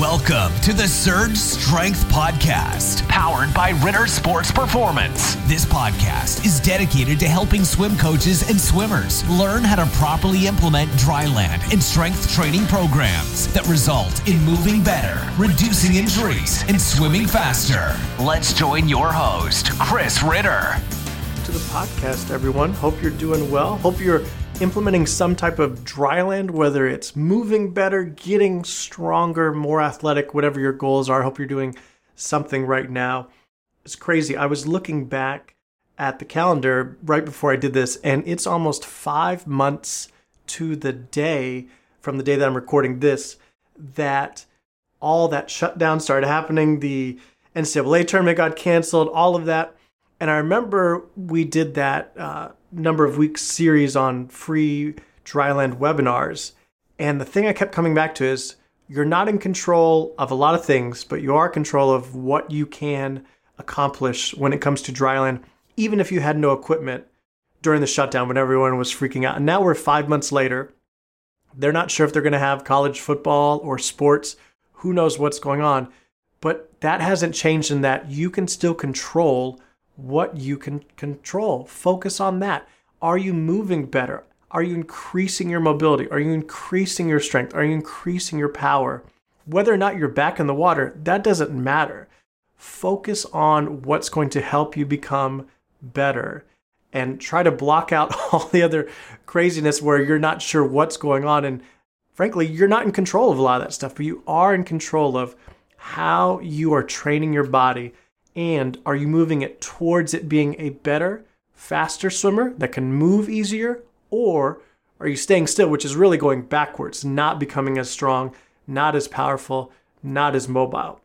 Welcome to the Surge Strength Podcast, powered by Ritter Sports Performance. This podcast is dedicated to helping swim coaches and swimmers learn how to properly implement dryland and strength training programs that result in moving better, reducing injuries, and swimming faster. Let's join your host, Chris Ritter. To the podcast, everyone. Hope you're doing well. Hope you're implementing some type of dryland, whether it's moving better, getting stronger, more athletic, whatever your goals are. I hope you're doing something right now. It's crazy. I was looking back at the calendar right before I did this, and it's almost five months to the day from the day that I'm recording this that all that shutdown started happening. The NCAA tournament got canceled, all of that. And I remember we did that uh, number of weeks series on free dryland webinars. And the thing I kept coming back to is you're not in control of a lot of things, but you are in control of what you can accomplish when it comes to dryland, even if you had no equipment during the shutdown when everyone was freaking out. And now we're five months later. They're not sure if they're going to have college football or sports. Who knows what's going on? But that hasn't changed in that you can still control what you can control. Focus on that. Are you moving better? Are you increasing your mobility? Are you increasing your strength? Are you increasing your power? Whether or not you're back in the water, that doesn't matter. Focus on what's going to help you become better and try to block out all the other craziness where you're not sure what's going on. And frankly, you're not in control of a lot of that stuff, but you are in control of how you are training your body and are you moving it towards it being a better, faster swimmer that can move easier? Or are you staying still, which is really going backwards, not becoming as strong, not as powerful, not as mobile?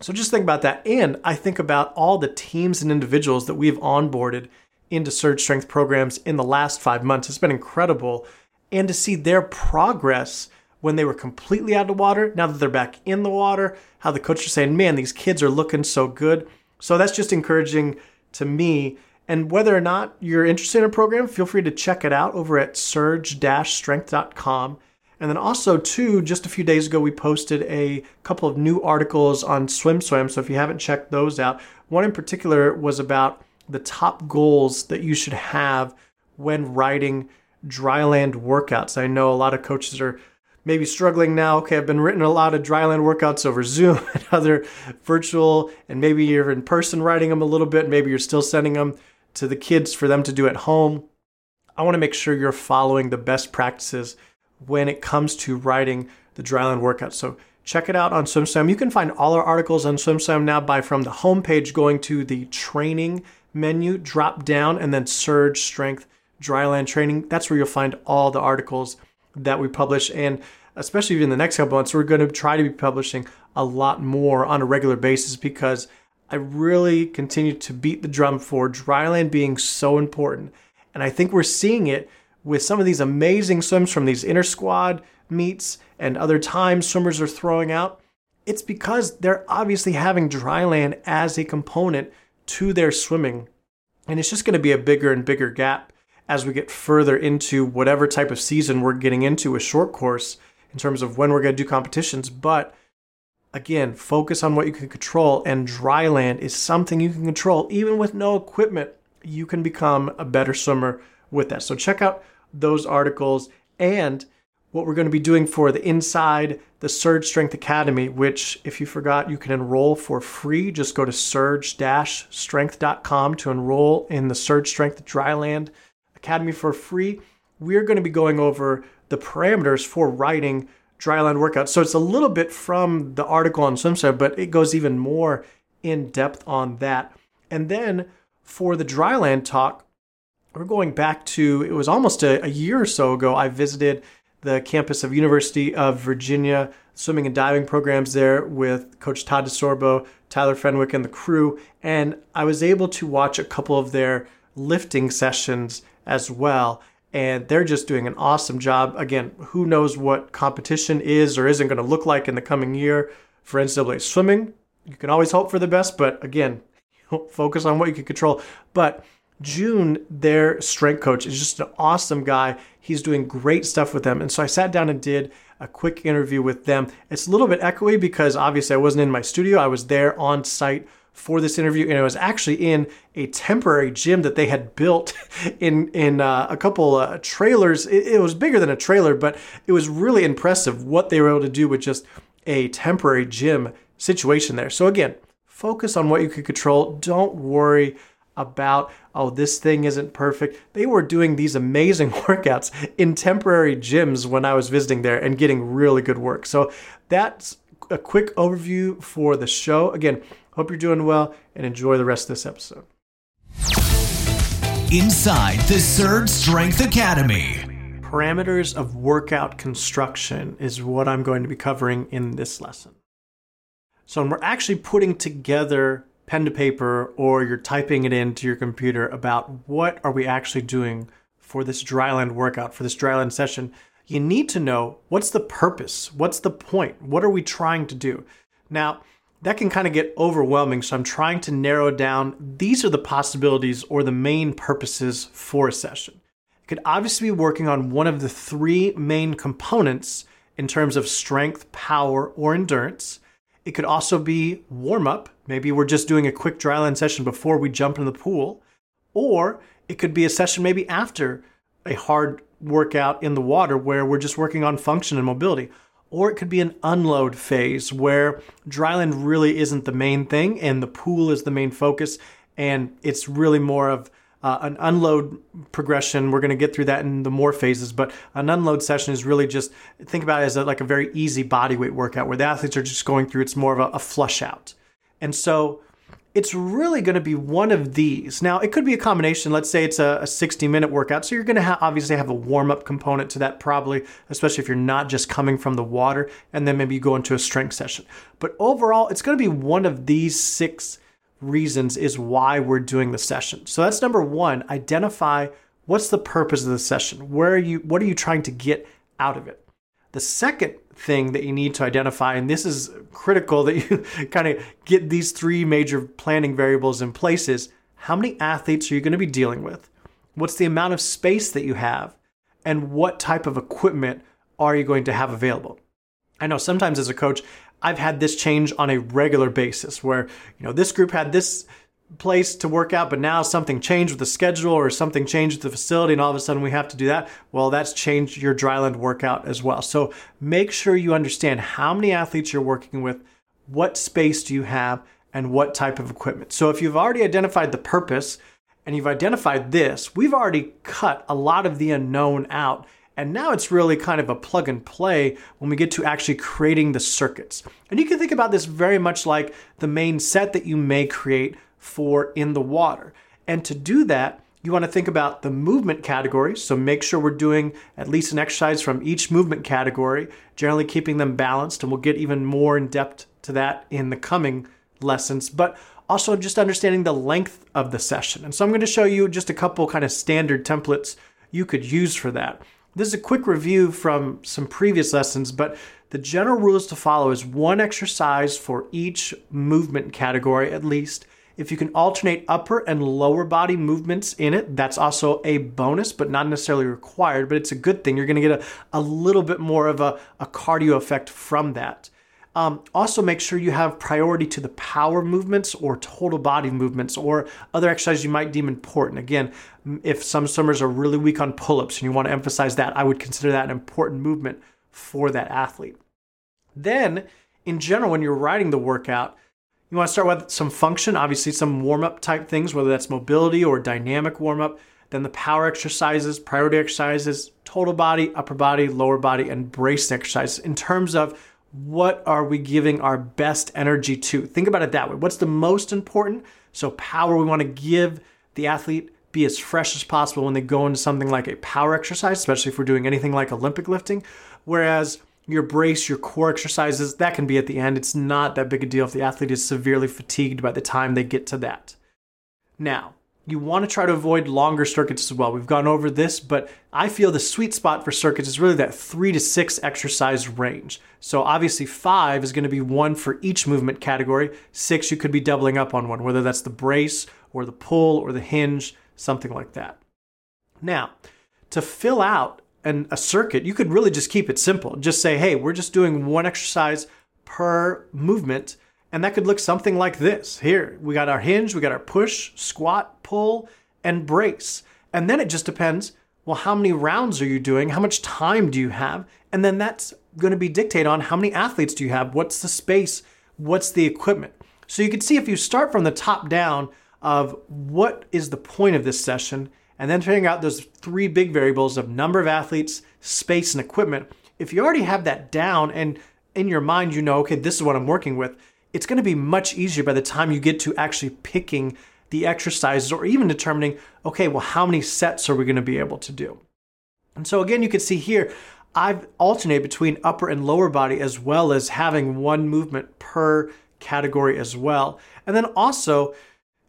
So just think about that. And I think about all the teams and individuals that we've onboarded into Surge Strength programs in the last five months. It's been incredible. And to see their progress when they were completely out of water, now that they're back in the water, how the coaches are saying, man, these kids are looking so good. So that's just encouraging to me. And whether or not you're interested in a program, feel free to check it out over at surge-strength.com. And then also, too, just a few days ago, we posted a couple of new articles on SwimSwam. So if you haven't checked those out, one in particular was about the top goals that you should have when writing dryland workouts. I know a lot of coaches are maybe struggling now. Okay, I've been written a lot of dryland workouts over Zoom and other virtual, and maybe you're in person writing them a little bit. Maybe you're still sending them to the kids for them to do at home. I want to make sure you're following the best practices when it comes to writing the dryland workout. So check it out on SwimSwam. You can find all our articles on SwimSwam now by from the homepage going to the training menu, drop down, and then Surge Strength Dryland Training. That's where you'll find all the articles that we publish. And especially in the next couple months, we're going to try to be publishing a lot more on a regular basis because I really continue to beat the drum for dryland being so important. And I think we're seeing it with some of these amazing swims from these inter squad meets and other times swimmers are throwing out. It's because they're obviously having dryland as a component to their swimming. And it's just going to be a bigger and bigger gap as we get further into whatever type of season we're getting into a short course in terms of when we're going to do competitions. But again, focus on what you can control, and dry land is something you can control. Even with no equipment, you can become a better swimmer with that. So check out those articles and what we're going to be doing for the inside the Surge Strength Academy, which, if you forgot, you can enroll for free. Just go to surge-strength.com to enroll in the Surge Strength Dryland Academy for free, we're going to be going over the parameters for writing dryland workouts. So it's a little bit from the article on SwimSwam, but it goes even more in depth on that. And then for the dryland talk, we're going back to it was almost a, a year or so ago. I visited the campus of University of Virginia swimming and diving programs there with Coach Todd DeSorbo, Tyler Fenwick, and the crew. And I was able to watch a couple of their lifting sessions as well. And they're just doing an awesome job. Again, who knows what competition is or isn't going to look like in the coming year for NCAA swimming. You can always hope for the best, but again, focus on what you can control. But June, their strength coach, is just an awesome guy. He's doing great stuff with them. And so I sat down and did a quick interview with them. It's a little bit echoey because obviously I wasn't in my studio, I was there on site for this interview, and I was actually in a temporary gym that they had built in in uh, a couple uh, trailers. It, it was bigger than a trailer, but it was really impressive what they were able to do with just a temporary gym situation there. So again, focus on what you can control. Don't worry about oh this thing isn't perfect they were doing these amazing workouts in temporary gyms when i was visiting there and getting really good work so that's a quick overview for the show again Hope you're doing well and enjoy the rest of this episode. Inside the Surge Strength Academy. Parameters of workout construction is what I'm going to be covering in this lesson. So, when we're actually putting together pen to paper or you're typing it into your computer about what are we actually doing for this dryland workout, for this dryland session, you need to know what's the purpose? What's the point? What are we trying to do? Now, that can kind of get overwhelming. So I'm trying to narrow down these are the possibilities or the main purposes for a session. It could obviously be working on one of the three main components in terms of strength, power, or endurance. It could also be warm up. Maybe we're just doing a quick dryland session before we jump in the pool. Or it could be a session maybe after a hard workout in the water where we're just working on function and mobility or it could be an unload phase where dryland really isn't the main thing and the pool is the main focus and it's really more of uh, an unload progression. We're going to get through that in the more phases, but an unload session is really just think about it as a, like a very easy body weight workout where the athletes are just going through. It's more of a, a flush out, and so it's really going to be one of these. Now, it could be a combination. Let's say it's a, a 60 minute workout. So you're going to ha- obviously have a warm up component to that, probably, especially if you're not just coming from the water. And then maybe you go into a strength session. But overall, it's going to be one of these six reasons is why we're doing the session. So that's number one identify what's the purpose of the session? Where are you, what are you trying to get out of it? The second thing that you need to identify, and this is critical that you kind of get these three major planning variables in place, is how many athletes are you going to be dealing with? What's the amount of space that you have? And what type of equipment are you going to have available? I know sometimes as a coach, I've had this change on a regular basis where, you know, this group had this place to work out, but now something changed with the schedule or something changed with the facility, and all of a sudden we have to do that. Well, that's changed your dryland workout as well. So make sure you understand how many athletes you're working with, what space do you have, and what type of equipment. So if you've already identified the purpose and you've identified this, we've already cut a lot of the unknown out. And now it's really kind of a plug and play when we get to actually creating the circuits. And you can think about this very much like the main set that you may create for in the water. And to do that, you want to think about the movement categories. So make sure we're doing at least an exercise from each movement category, generally keeping them balanced. And we'll get even more in depth to that in the coming lessons. But also just understanding the length of the session. And so I'm going to show you just a couple kind of standard templates you could use for that. This is a quick review from some previous lessons, but the general rules to follow is one exercise for each movement category at least if you can alternate upper and lower body movements in it, that's also a bonus, but not necessarily required, but it's a good thing. You're to get a, a little bit more of a, a cardio effect from that. Um, also, make sure you have priority to the power movements or total body movements or other exercises you might deem important. Again, if some swimmers are really weak on pull ups and you want to emphasize that, I would consider that an important movement for that athlete. Then, in general, when you're writing the workout, you want to start with some function, obviously some warm up type things, whether that's mobility or dynamic warm up. Then the power exercises, priority exercises, total body, upper body, lower body, and brace exercises in terms of what are we giving our best energy to? Think about it that way. What's the most important? So, power, we want to give the athlete be as fresh as possible when they go into something like a power exercise, especially if we're doing anything like Olympic lifting. Whereas your brace, your core exercises, that can be at the end. It's not that big a deal if the athlete is severely fatigued by the time they get to that. Now, you want to try to avoid longer circuits as well. We've gone over this, but I feel the sweet spot for circuits is really that three to six exercise range. So obviously, five is going to be one for each movement category. Six, you could be doubling up on one, whether that's the brace or the pull or the hinge, something like that. Now, to fill out an, a circuit, you could really just keep it simple. Just say, hey, we're just doing one exercise per movement. And that could look something like this. Here, we got our hinge, we got our push, squat, pull, and brace. And then it just depends well, how many rounds are you doing? How much time do you have? And then that's going to be dictated on how many athletes do you have? What's the space? What's the equipment? So you can see if you start from the top down of what is the point of this session, and then figuring out those three big variables of number of athletes, space, and equipment. If you already have that down and in your mind you know, okay, this is what I'm working with, it's going to be much easier by the time you get to actually picking the exercises or even determining, okay, well, how many sets are we going to be able to do? And so again, you can see here, I've alternated between upper and lower body as well as having one movement per category as well. And then also,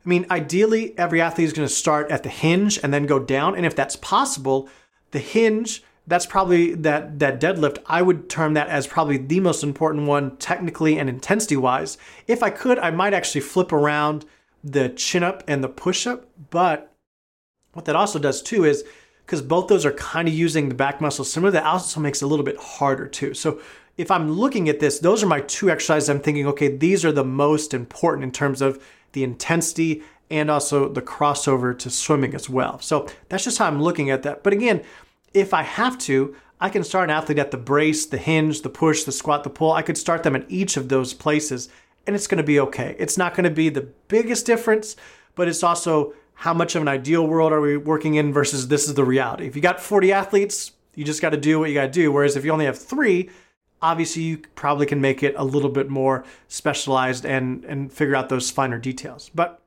I mean, ideally, every athlete is going to start at the hinge and then go down. And if that's possible, the hinge, that's probably that, that deadlift, I would term that as probably the most important one technically and intensity wise. If I could, I might actually flip around the chin up and the push up. But what that also does too is because both those are kind of using the back muscle similar, that also makes it a little bit harder too. So if I'm looking at this, those are my two exercises I'm thinking, okay, these are the most important in terms of the intensity and also the crossover to swimming as well. So that's just how I'm looking at that. But again, if I have to, I can start an athlete at the brace, the hinge, the push, the squat, the pull. I could start them at each of those places and it's going to be okay. It's not going to be the biggest difference, but it's also how much of an ideal world are we working in versus this is the reality. If you got 40 athletes, you just got to do what you got to do. Whereas if you only have three, obviously you probably can make it a little bit more specialized and, and figure out those finer details. But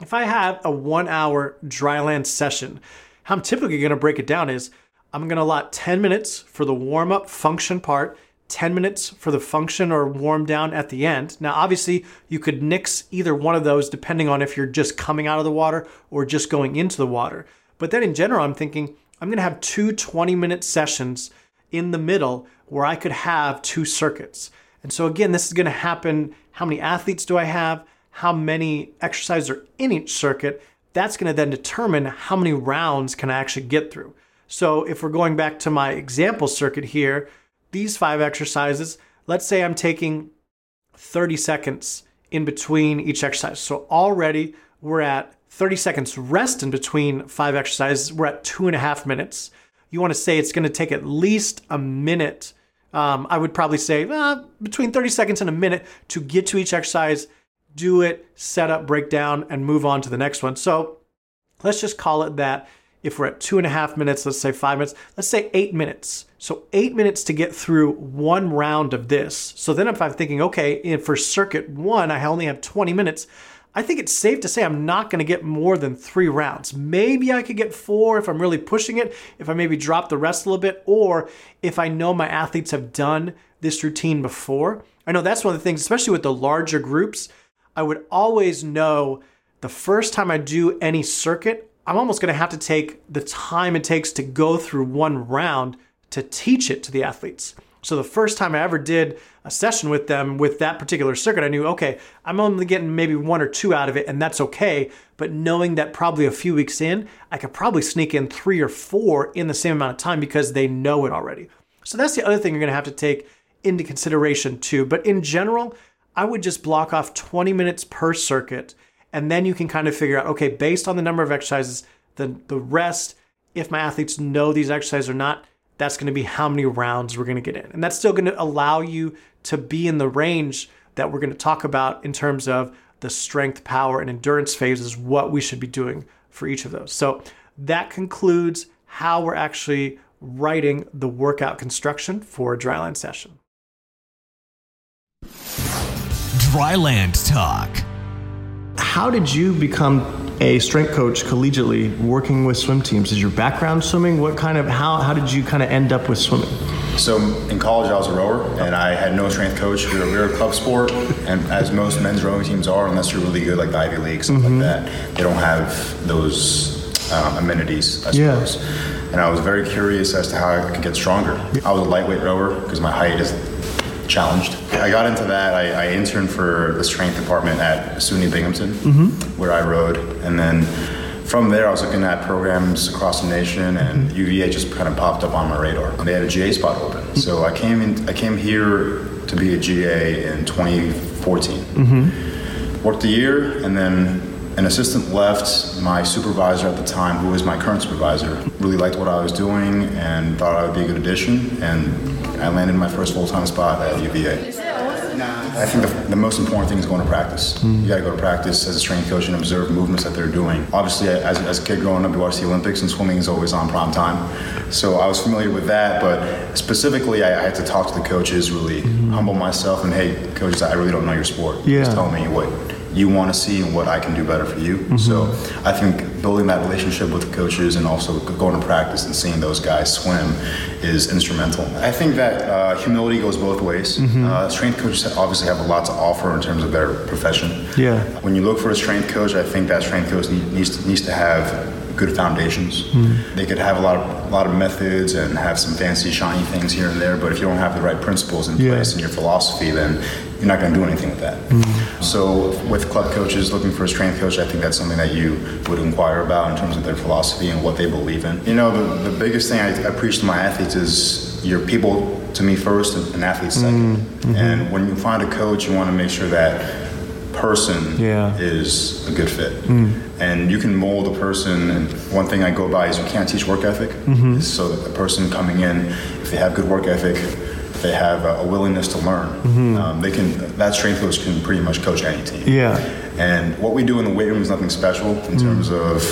if I have a one hour dryland session, how I'm typically going to break it down is I'm going to allot 10 minutes for the warm up function part 10 minutes for the function or warm down at the end. Now, obviously, you could nix either one of those depending on if you're just coming out of the water or just going into the water. But then in general, I'm thinking I'm going to have two 20 minute sessions in the middle where I could have two circuits. And so, again, this is going to happen. How many athletes do I have? How many exercises are in each circuit? That's going to then determine how many rounds can I actually get through. So, if we're going back to my example circuit here, these five exercises, let's say I'm taking 30 seconds in between each exercise. So already we're at 30 seconds rest in between five exercises. We're at two and a half minutes. You want to say it's going to take at least a minute. Um, I would probably say uh, between 30 seconds and a minute to get to each exercise, do it, set up, break down, and move on to the next one. So let's just call it that if we're at two and a half minutes, let's say five minutes, let's say eight minutes. So eight minutes to get through one round of this. So then if I'm thinking, okay, for circuit one, I only have 20 minutes, I think it's safe to say I'm not going to get more than three rounds. Maybe I could get four if I'm really pushing it, if I maybe drop the rest a little bit, or if I know my athletes have done this routine before. I know that's one of the things, especially with the larger groups, I would always know the first time I do any circuit, I'm almost going to have to take the time it takes to go through one round to teach it to the athletes. So the first time I ever did a session with them with that particular circuit, I knew, okay, I'm only getting maybe one or two out of it, and that's okay. But knowing that probably a few weeks in, I could probably sneak in three or four in the same amount of time because they know it already. So that's the other thing you're gonna have to take into consideration too. But in general, I would just block off 20 minutes per circuit and then you can kind of figure out, okay, based on the number of exercises, the, the rest, if my athletes know these exercises or not, that's going to be how many rounds we're going to get in. And that's still going to allow you to be in the range that we're going to talk about in terms of the strength, power, and endurance phases, what we should be doing for each of those. So that concludes how we're actually writing the workout construction for a dryland session. Dryland Talk. How did you become a strength coach collegiately working with swim teams? Is your background swimming? What kind of how how did you kind of end up with swimming? So in college, I was a rower, and I had no strength coach. We were, we were a club sport, and as most men's rowing teams are, unless you're really good, like the Ivy League, stuff mm-hmm. like that, they don't have those um, amenities, I suppose. Yeah. And I was very curious as to how I could get stronger. I was a lightweight rower because my height is challenged. I got into that. I, I interned for the strength department at SUNY Binghamton, mm-hmm. where I rowed, and then from there, I was looking at programs across the nation, and mm-hmm. UVA just kind of popped up on my radar. They had a GA spot open, mm-hmm. so I came in. I came here to be a GA in 2014. Mm-hmm. Worked a year, and then an assistant left. My supervisor at the time, who is my current supervisor, really liked what I was doing and thought I would be a good addition, and I landed my first full-time spot at UVA. I think the, the most important thing is going to practice. Mm. You got to go to practice as a strength coach and observe movements that they're doing. Obviously, as, as a kid growing up, you watch the Olympics and swimming is always on prime time. So I was familiar with that, but specifically, I, I had to talk to the coaches, really mm-hmm. humble myself, and hey, coaches, I really don't know your sport. Yeah. Just tell me what you want to see and what I can do better for you. So I think building that relationship with coaches and also going to practice and seeing those guys swim is instrumental. I think that uh, humility goes both ways. Uh, strength coaches obviously have a lot to offer in terms of their profession. Yeah. When you look for a strength coach, I think that strength coach needs to, needs to have good foundations. They could have a lot of a lot of methods and have some fancy shiny things here and there, but if you don't have the right principles in Yeah. place and your philosophy, then you're not going to do anything with that. Mm-hmm. So with club coaches looking for a strength coach, I think that's something that you would inquire about in terms of their philosophy and what they believe in. You know, the, the biggest thing I, I preach to my athletes is your people to me first and, and athletes 2nd mm-hmm. mm-hmm. And when you find a coach, you want to make sure that person Yeah. is a good fit. Mm. And you can mold a person. And one thing I go by is you can't teach work ethic. So that the person coming in, if they have good work ethic, they have a, a willingness to learn, mm-hmm. um, they can. That strength coach can pretty much coach any team. Yeah. And what we do in the weight room is nothing special in mm-hmm. terms of.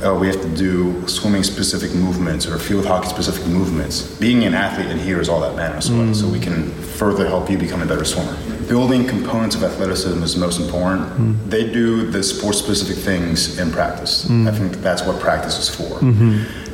Oh, we have to do swimming specific movements or field hockey specific movements. Being an athlete in here is all that matters. So, mm-hmm. so we can further help you become a better swimmer. Building components of athleticism is most important. They do the sport specific things in practice. I think that's what practice is for.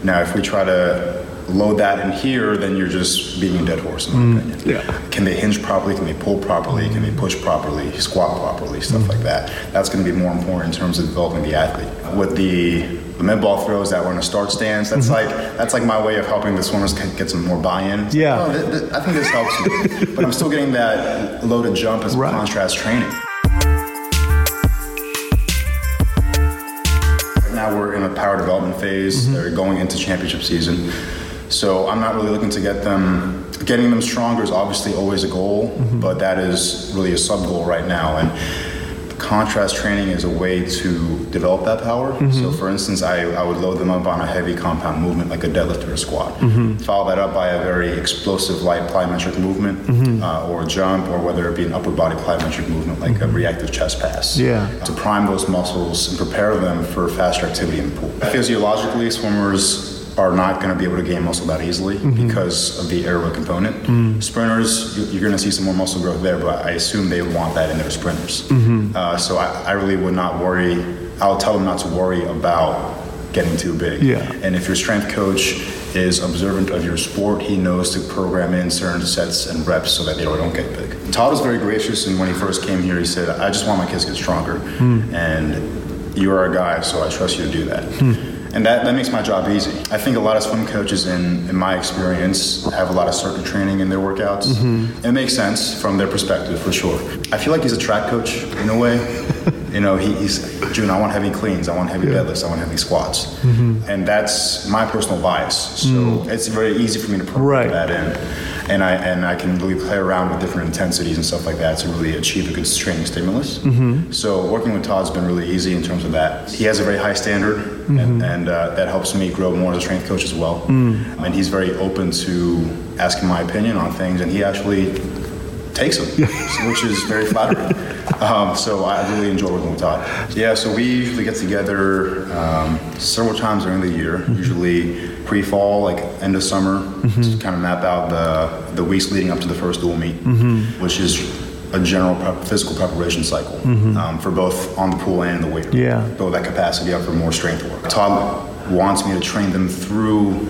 Now, if we try to load that in here, then you're just beating a dead horse, in my mm. opinion. Yeah. Can they hinge properly? Can they pull properly? Can they push properly? Squat properly? Stuff mm. like that. That's going to be more important in terms of developing the athlete. With the the med ball throws that were in a start stance, that's mm-hmm. like that's like my way of helping the swimmers get get some more buy-in. Yeah. Oh, th- th- I think this helps me, but I'm still getting that loaded jump as Right. contrast training. Right now we're in a power development phase. Mm-hmm. They're going into championship season. So I'm not really looking to get them getting them stronger is obviously always a goal, mm-hmm. but that is really a sub goal right now. And contrast training is a way to develop that power. Mm-hmm. So for instance, I, I would load them up on a heavy compound movement like a deadlift or a squat. Mm-hmm. Follow that up by a very explosive light plyometric movement uh, or a jump or whether it be an upper body plyometric movement like a reactive chest pass Yeah. to prime those muscles and prepare them for faster activity in the pool. Physiologically, swimmers are not going to be able to gain muscle that easily mm-hmm. because of the aerobic component. Mm. Sprinters, you- you're going to see some more muscle growth there, but I assume they want that in their sprinters. Mm-hmm. Uh, so I, I really would not worry. I'll tell them not to worry about getting too big. Yeah. And if your strength coach is observant of your sport, he knows to program in certain sets and reps so that they don't get big. Todd was very gracious, and when he first came here, he said, "I just want my kids to get stronger, mm. and you are a guy, so I trust you to do that." Hmm. And that, that makes my job easy. I think a lot of swim coaches, in, in my experience, have a lot of circuit training in their workouts. Mm-hmm. It makes sense from their perspective, for sure. I feel like he's a track coach in a way. You know, he, he's June. I want heavy cleans. I want heavy deadlifts. I want heavy squats, mm-hmm. and that's my personal bias. So mm. it's very easy for me to program Right. that in, and I and I can really play around with different intensities and stuff like that to really achieve a good training stimulus. Mm-hmm. So working with Todd's been really easy in terms of that. He has a very high standard, and, mm-hmm. and uh, that helps me grow more as a strength coach as well. Mm. And he's very open to asking my opinion on things, and he actually takes them, which is very flattering. Um, so I really enjoy working with Todd. Yeah, so we usually get together um, several times during the year, usually pre-fall, like end of summer, to kind of map out the, the weeks leading up to the first dual meet, which is a general prep, physical preparation cycle um, for both on the pool and the weight room. Yeah. Build that capacity up for more strength work. Todd wants me to train them through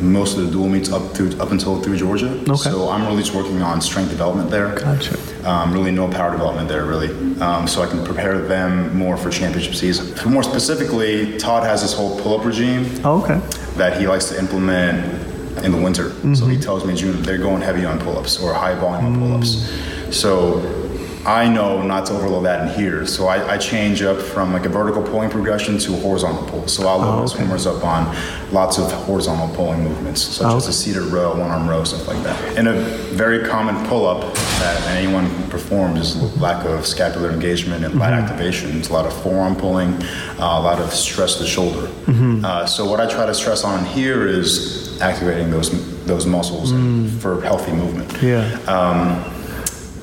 most of the dual meets up through up until through Georgia. Okay. So I'm really just working on strength development there. Gotcha. Um, really no power development there, really. Um, so I can prepare them more for championship season. More specifically, Todd has this whole pull-up regime Oh, okay. that he likes to implement in the winter. So he tells me, June, they're going heavy on pull-ups or high volume on pull-ups. So I know not to overload that in here, so I, I change up from like a vertical pulling progression to a horizontal pull. So I'll load Oh, okay. swimmers up on lots of horizontal pulling movements, such Oh, as a seated row, one arm row, stuff like that. And a very common pull up that anyone performs is lack of scapular engagement and light Mm-hmm. activation. It's a lot of forearm pulling, uh, a lot of stress to the shoulder. Mm-hmm. Uh, so what I try to stress on here is activating those those muscles for healthy movement Mm. Yeah.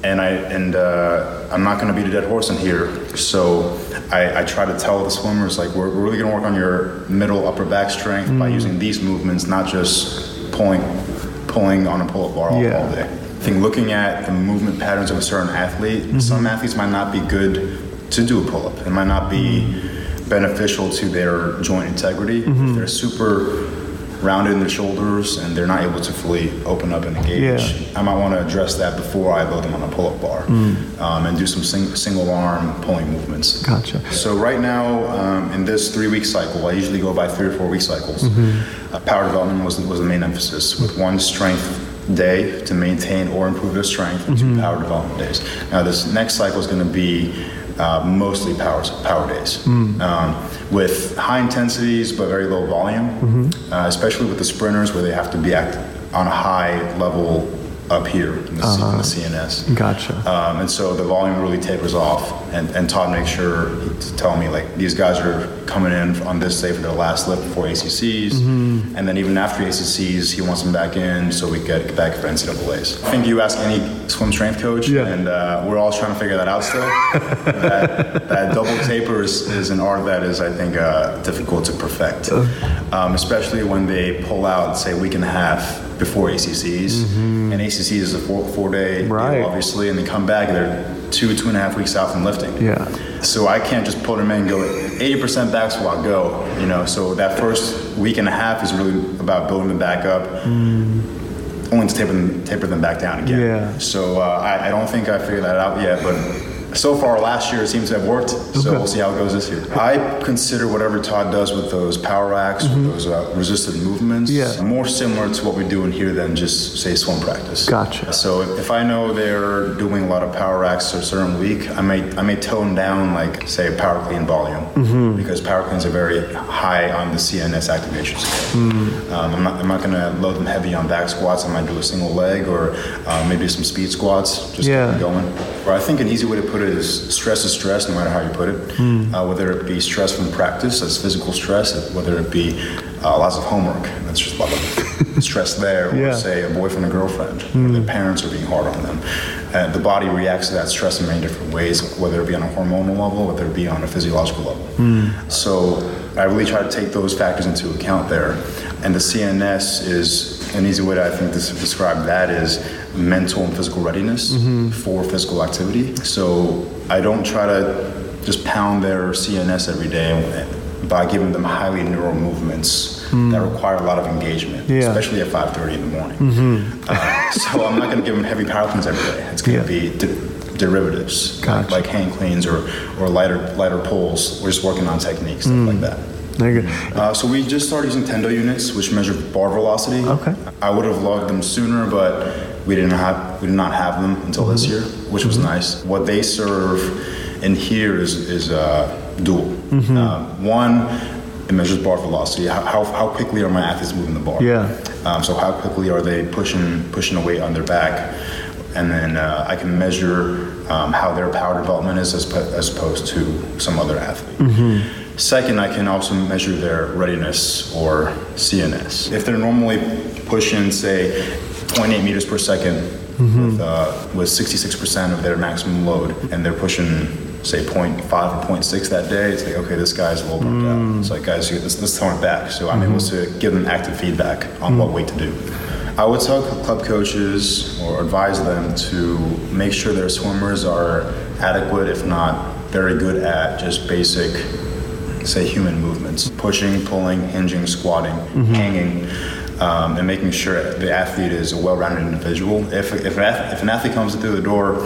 And I and uh, I'm not going to beat a dead horse in here. So I, I try to tell the swimmers like we're, we're really going to work on your middle upper back strength by Mm. using these movements, not just pulling pulling on a pull-up bar all, Yeah. all day. I think looking at the movement patterns of a certain athlete, Mm-hmm. some athletes might not be good to do a pull-up. It might not be beneficial to their joint integrity. Mm-hmm. If they're super rounded in their shoulders and they're not able to fully open up and engage. Yeah. I might want to address that before I load them on a pull-up bar um, and do some sing- single arm pulling movements. Gotcha. So right now, um, in this three-week cycle, I usually go by three or four-week cycles. Uh, power development was, was the main emphasis, with one strength day to maintain or improve their strength, and two power development days. Now this next cycle is going to be uh, mostly power power days, um, with high intensities but very low volume, uh, especially with the sprinters where they have to be act- on a high level up here in the, C- in the CNS. Gotcha. Um, and so the volume really tapers off. And, and Todd makes sure to tell me, like, these guys are coming in on this day for their last lift before ACCs. Mm-hmm. And then even after ACCs, he wants them back in so we get back for NCAAs. I think you ask any swim strength coach, Yeah. and uh, we're all trying to figure that out still. that, that double taper is, is an art that is, I think, uh, difficult to perfect, um, especially when they pull out, say, a week and a half before ACCs. And ACCs is a four, four day deal, obviously, and they come back they're two, two and a half weeks out from lifting. Yeah. So I can't just put them in and go 80% back squat, go. You know, so that first week and a half is really about building them back up. Only to taper them, taper them back down again. Yeah. So uh, I, I don't think I figured that out yet, but so far last year it seems to have worked. So Okay. we'll see how it goes this year. I consider whatever Todd does with those power racks, with those uh, resisted movements, Mm-hmm. Yeah. more similar to what we do in here than just say swim practice. Gotcha. So if, if I know they're doing a lot of power racks a certain week, I may I may tone down like say power clean volume Mm-hmm. because power cleans are very high on the CNS activation scale. Mm. Um, I'm not I'm not going to load them heavy on back squats. I might do a single leg or uh, maybe some speed squats, just Yeah. them going. Or I think an easy way to put it is stress is stress, no matter how you put it. Hmm. Uh, whether it be stress from practice, that's physical stress, whether it be uh, lots of homework, that's just a lot of stress there, or Yeah. say a boyfriend or girlfriend, or their parents are being hard on them. Uh, the body reacts to that stress in many different ways, whether it be on a hormonal level, whether it be on a physiological level. So I really try to take those factors into account there. And the CNS is an easy way to, I think, to describe that is mental and physical readiness mm-hmm. for physical activity. So I don't try to just pound their CNS every day by giving them highly neural movements hmm. that require a lot of engagement, Yeah. especially at 5.30 in the morning. Mm-hmm. Uh, so I'm not going to give them heavy power cleans every day. It's going to Yeah. be de- derivatives, Gotcha. like hand cleans or, or lighter lighter pulls. We're just working on techniques, stuff like mm. that. Very good. Uh, so we just started using Tendo units, which measure bar velocity. Okay. I would have logged them sooner, but we didn't have we did not have them until this year, which was nice. What they serve in here is is uh, dual. Uh, one, it measures bar velocity. How, how, how quickly are my athletes moving the bar? Yeah. Um, so how quickly are they pushing pushing a weight on their back? And then uh, I can measure um, how their power development is as, po- as opposed to some other athlete. Second, I can also measure their readiness or CNS. If they're normally pushing, say, 0.8 meters per 2nd with, mm-hmm. uh, with 66% of their maximum load, and they're pushing, say, 0.5 or 0.6 that day, it's like, okay, this guy's a little burnt out. Mm. It's like, guys, you- let's, let's tone it back. So I'm able mm-hmm. to give them active feedback on what mm. weight to do. I would tell club coaches or advise them to make sure their swimmers are adequate, if not very good at just basic, say, human movements pushing, pulling, hinging, squatting, mm-hmm. hanging. Um, and making sure the athlete is a well-rounded individual. If, if, an if an athlete comes through the door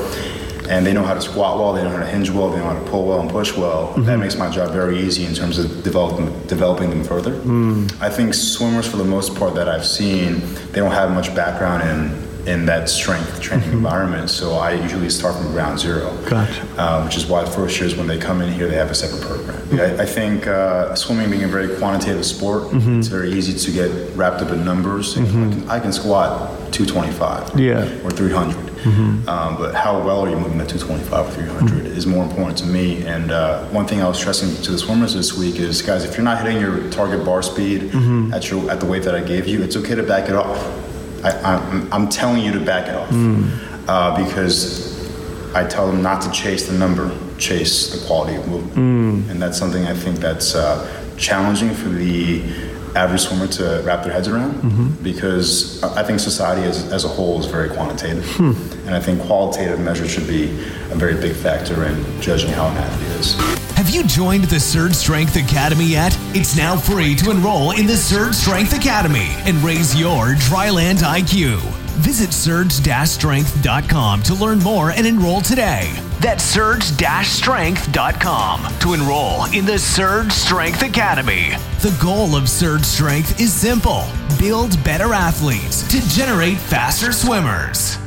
and they know how to squat well, they know how to hinge well, they know how to pull well and push well, that mm-hmm. makes my job very easy in terms of developing, developing them further. Mm. I think swimmers, for the most part that I've seen, they don't have much background in in that strength training Mm-hmm. environment. So I usually start from ground zero. Gotcha. Uh, which is why first years when they come in here, they have a separate program. I, I think uh, swimming being a very quantitative sport, Mm-hmm. it's very easy to get wrapped up in numbers. I, can, I can squat 225 Yeah. or 300. Um, but how well are you moving at 225 or 300 is more important to me. And uh, one thing I was stressing to the swimmers this week is, guys, if you're not hitting your target bar speed at your at the weight that I gave you, it's okay to back it off. I, I'm, I'm telling you to back it off. Uh, because I tell them not to chase the number, chase the quality of movement, and that's something I think that's uh, challenging for the average swimmer to wrap their heads around because I think society as, as a whole is very quantitative, and I think qualitative measures should be a very big factor in judging how an athlete is. You joined the Surge Strength Academy yet? It's now free to enroll in the Surge Strength Academy and raise your dryland IQ. Visit surge-strength.com to learn more and enroll today. That's surge-strength.com to enroll in the Surge Strength Academy. The goal of Surge Strength is simple build better athletes to generate faster swimmers.